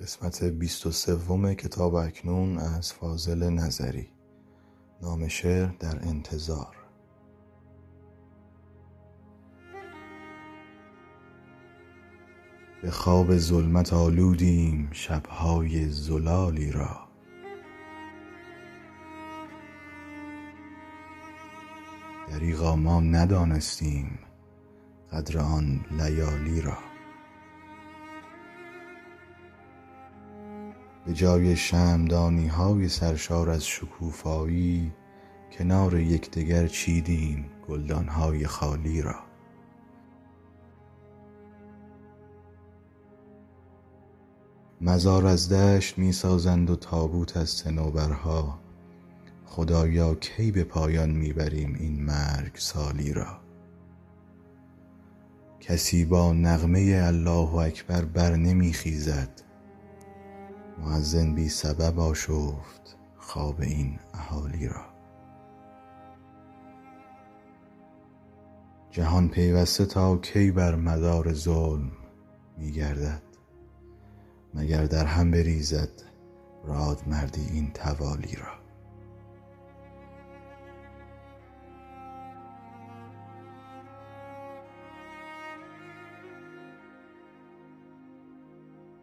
قسمت بیست و سوم کتاب اکنون از فاضل نظری. نام شعر در انتظار. به خواب ظلمت آلودیم شبهای زلالی را. دریغا ما ندانستیم قدر آن لیالی را. به جای شمعدانی های سرشار از شکوفایی کنار یکدگر چیدیم گلدان های خالی را. مزار از دشت می سازند و تابوت از صنوبرها. خدایا کی به پایان می بریم این مرگسالی را؟ کسی با نغمه الله اکبر بر نمی مؤذن بی سبب آشفت خواب این اهالی را. جهان پیوسته تا کی بر مدار ظلم می گردد؟ مگر در هم بریزد رادمردی این توالی را؟